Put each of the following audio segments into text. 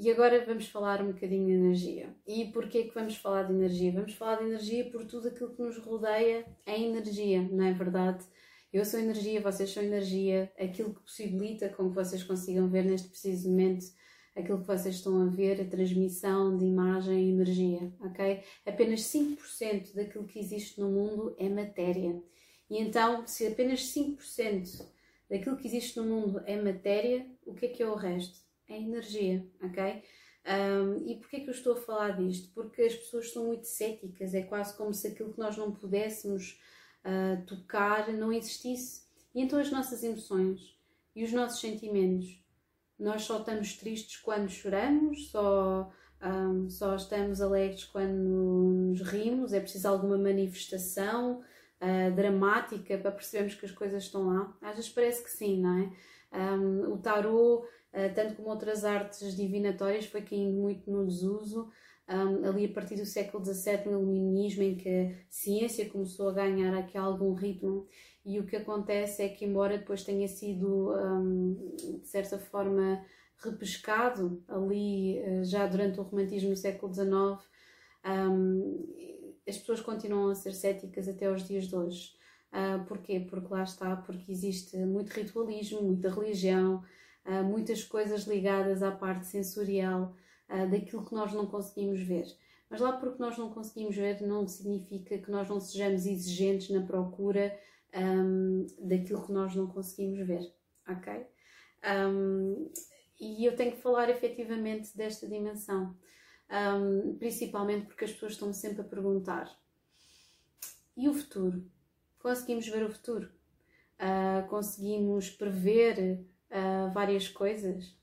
e agora vamos falar um bocadinho de energia. E porquê que vamos falar de energia? Vamos falar de energia por tudo aquilo que nos rodeia é energia, não é verdade? Eu sou energia, vocês são energia, aquilo que possibilita com que vocês consigam ver neste preciso momento aquilo que vocês estão a ver, a transmissão de imagem e energia, ok? Apenas 5% daquilo que existe no mundo é matéria. E então, se apenas 5% daquilo que existe no mundo é matéria, o que é que é o resto? É energia, ok? Um, e porquê que eu estou a falar disto? Porque as pessoas são muito céticas, é quase como se aquilo que nós não pudéssemos uh, tocar não existisse. E então as nossas emoções e os nossos sentimentos, nós só estamos tristes quando choramos, só, um, só estamos alegres quando nos rimos, é preciso alguma manifestação uh, dramática para percebermos que as coisas estão lá. Às vezes parece que sim, não é? Um, o tarot, uh, tanto como outras artes divinatórias, foi caindo muito no desuso. Um, ali a partir do século XVII, no iluminismo, em que a ciência começou a ganhar aqui algum ritmo, e o que acontece é que, embora depois tenha sido, um, de certa forma, repescado ali uh, já durante o romantismo no século XIX, um, as pessoas continuam a ser céticas até os dias de hoje. Uh, porquê? Porque lá está, porque existe muito ritualismo, muita religião, uh, muitas coisas ligadas à parte sensorial uh, daquilo que nós não conseguimos ver. Mas lá porque nós não conseguimos ver não significa que nós não sejamos exigentes na procura um, daquilo que nós não conseguimos ver, ok? Um, e eu tenho que falar efetivamente desta dimensão um, principalmente porque as pessoas estão sempre a perguntar: e o futuro? Conseguimos ver o futuro? Uh, conseguimos prever uh, várias coisas?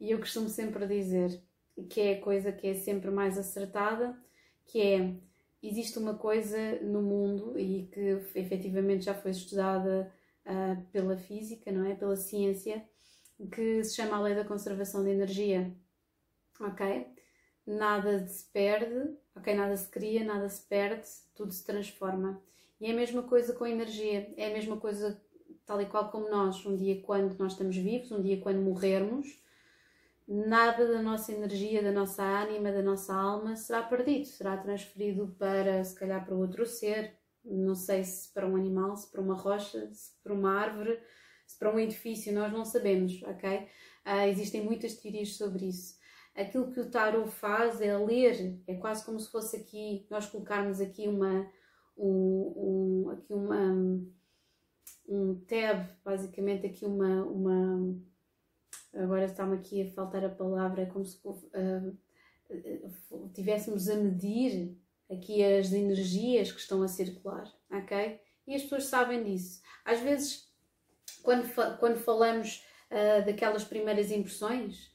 E eu costumo sempre dizer que é a coisa que é sempre mais acertada, que é existe uma coisa no mundo e que efetivamente já foi estudada uh, pela física, não é? Pela ciência, que se chama a lei da conservação de energia. Ok? Nada se perde, ok? Nada se cria, nada se perde, tudo se transforma. E é a mesma coisa com a energia, é a mesma coisa tal e qual como nós. Um dia quando nós estamos vivos, um dia quando morrermos, nada da nossa energia, da nossa ânima, da nossa alma será perdido, será transferido para, se calhar, para outro ser, não sei se para um animal, se para uma rocha, se para uma árvore, se para um edifício, nós não sabemos, ok? Uh, existem muitas teorias sobre isso aquilo que o tarot faz é ler, é quase como se fosse aqui, nós colocarmos aqui uma, um, um, aqui uma, um tab, basicamente aqui uma, uma agora está-me aqui a faltar a palavra, é como se uh, tivéssemos a medir aqui as energias que estão a circular, ok? E as pessoas sabem disso. Às vezes, quando, quando falamos uh, daquelas primeiras impressões,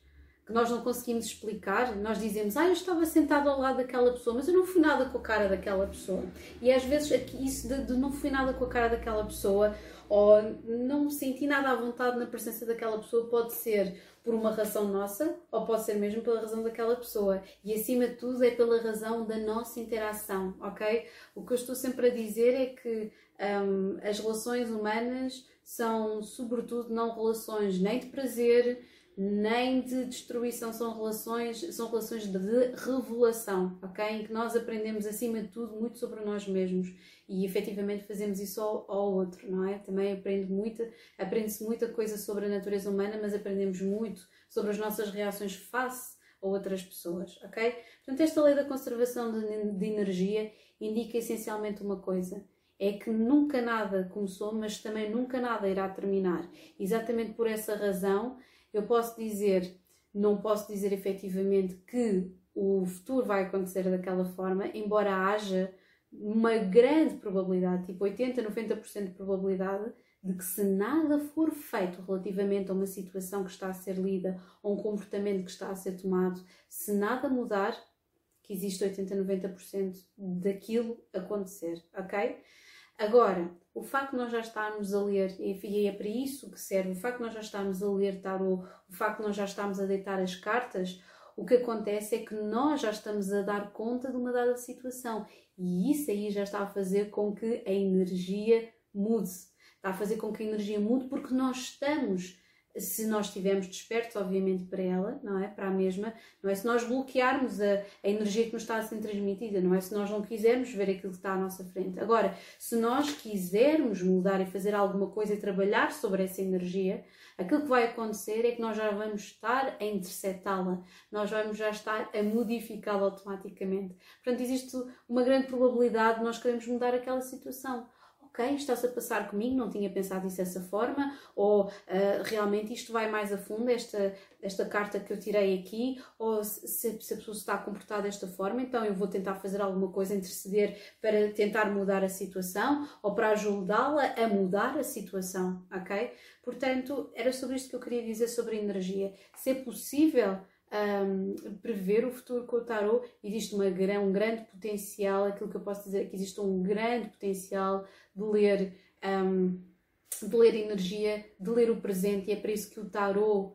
que nós não conseguimos explicar, nós dizemos, ah, eu estava sentado ao lado daquela pessoa, mas eu não fui nada com a cara daquela pessoa. E às vezes isso de, de não fui nada com a cara daquela pessoa, ou não me senti nada à vontade na presença daquela pessoa, pode ser por uma razão nossa, ou pode ser mesmo pela razão daquela pessoa. E acima de tudo é pela razão da nossa interação, ok? O que eu estou sempre a dizer é que um, as relações humanas são, sobretudo, não relações nem de prazer, nem de destruição, são relações, são relações de revelação, ok? Em que nós aprendemos acima de tudo muito sobre nós mesmos e efetivamente fazemos isso ao, ao outro, não é? Também aprende muita, aprende-se muita coisa sobre a natureza humana, mas aprendemos muito sobre as nossas reações face a outras pessoas, ok? Portanto, esta lei da conservação de, de energia indica essencialmente uma coisa, é que nunca nada começou, mas também nunca nada irá terminar. Exatamente por essa razão eu posso dizer, não posso dizer efetivamente que o futuro vai acontecer daquela forma, embora haja uma grande probabilidade, tipo 80, 90% de probabilidade, de que se nada for feito relativamente a uma situação que está a ser lida ou um comportamento que está a ser tomado, se nada mudar, que existe 80, 90% daquilo acontecer, ok? Agora, o facto de nós já estarmos a ler, e é para isso que serve, o facto de nós já estarmos a ler tarot, o facto de nós já estarmos a deitar as cartas, o que acontece é que nós já estamos a dar conta de uma dada situação e isso aí já está a fazer com que a energia mude. Está a fazer com que a energia mude porque nós estamos se nós estivermos despertos, obviamente, para ela, não é? Para a mesma, não é? Se nós bloquearmos a, a, energia que nos está a ser transmitida, não é? Se nós não quisermos ver aquilo que está à nossa frente. Agora, se nós quisermos mudar e fazer alguma coisa e trabalhar sobre essa energia, aquilo que vai acontecer é que nós já vamos estar a interceptá-la, nós vamos já estar a modificá-la automaticamente. Portanto, existe uma grande probabilidade de nós queremos mudar aquela situação ok, está-se a passar comigo, não tinha pensado isso dessa forma, ou uh, realmente isto vai mais a fundo, esta, esta carta que eu tirei aqui, ou se, se a pessoa está a comportar desta forma, então eu vou tentar fazer alguma coisa, interceder para tentar mudar a situação, ou para ajudá-la a mudar a situação, ok? Portanto, era sobre isto que eu queria dizer sobre a energia. Se é possível um, prever o futuro com o tarot, existe uma, um grande potencial, aquilo que eu posso dizer é que existe um grande potencial de ler, um, de ler energia, de ler o presente, e é para isso que o tarot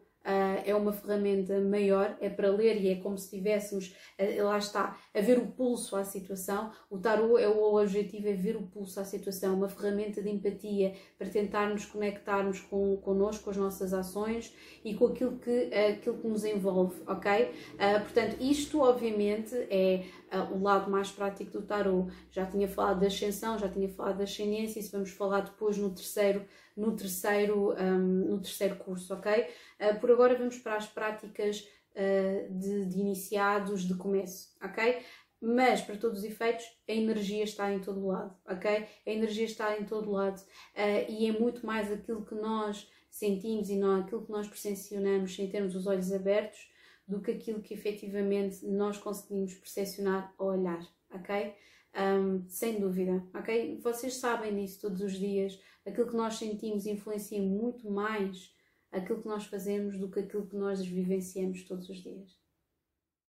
é uma ferramenta maior, é para ler e é como se estivéssemos, uh, lá está, a ver o pulso à situação. O tarot, é o objetivo é ver o pulso à situação, uma ferramenta de empatia para tentar nos conectarmos com, connosco, com as nossas ações e com aquilo que, aquilo que nos envolve, ok? portanto, isto obviamente é o lado mais prático do tarot. Já tinha falado da ascensão, já tinha falado da ascendência, isso vamos falar depois no terceiro no terceiro, um, no terceiro curso, ok? Por agora vamos para as práticas uh, de, de, iniciados de começo, ok? Mas, para todos os efeitos, a energia está em todo lado, ok? A energia está em todo lado uh, e é muito mais aquilo que nós sentimos e não aquilo que nós percepcionamos sem termos os olhos abertos do que aquilo que efetivamente nós conseguimos percepcionar ao olhar, ok? Um, sem dúvida, ok? Vocês sabem disso todos os dias. Aquilo que nós sentimos influencia muito mais aquilo que nós fazemos do que aquilo que nós vivenciamos todos os dias.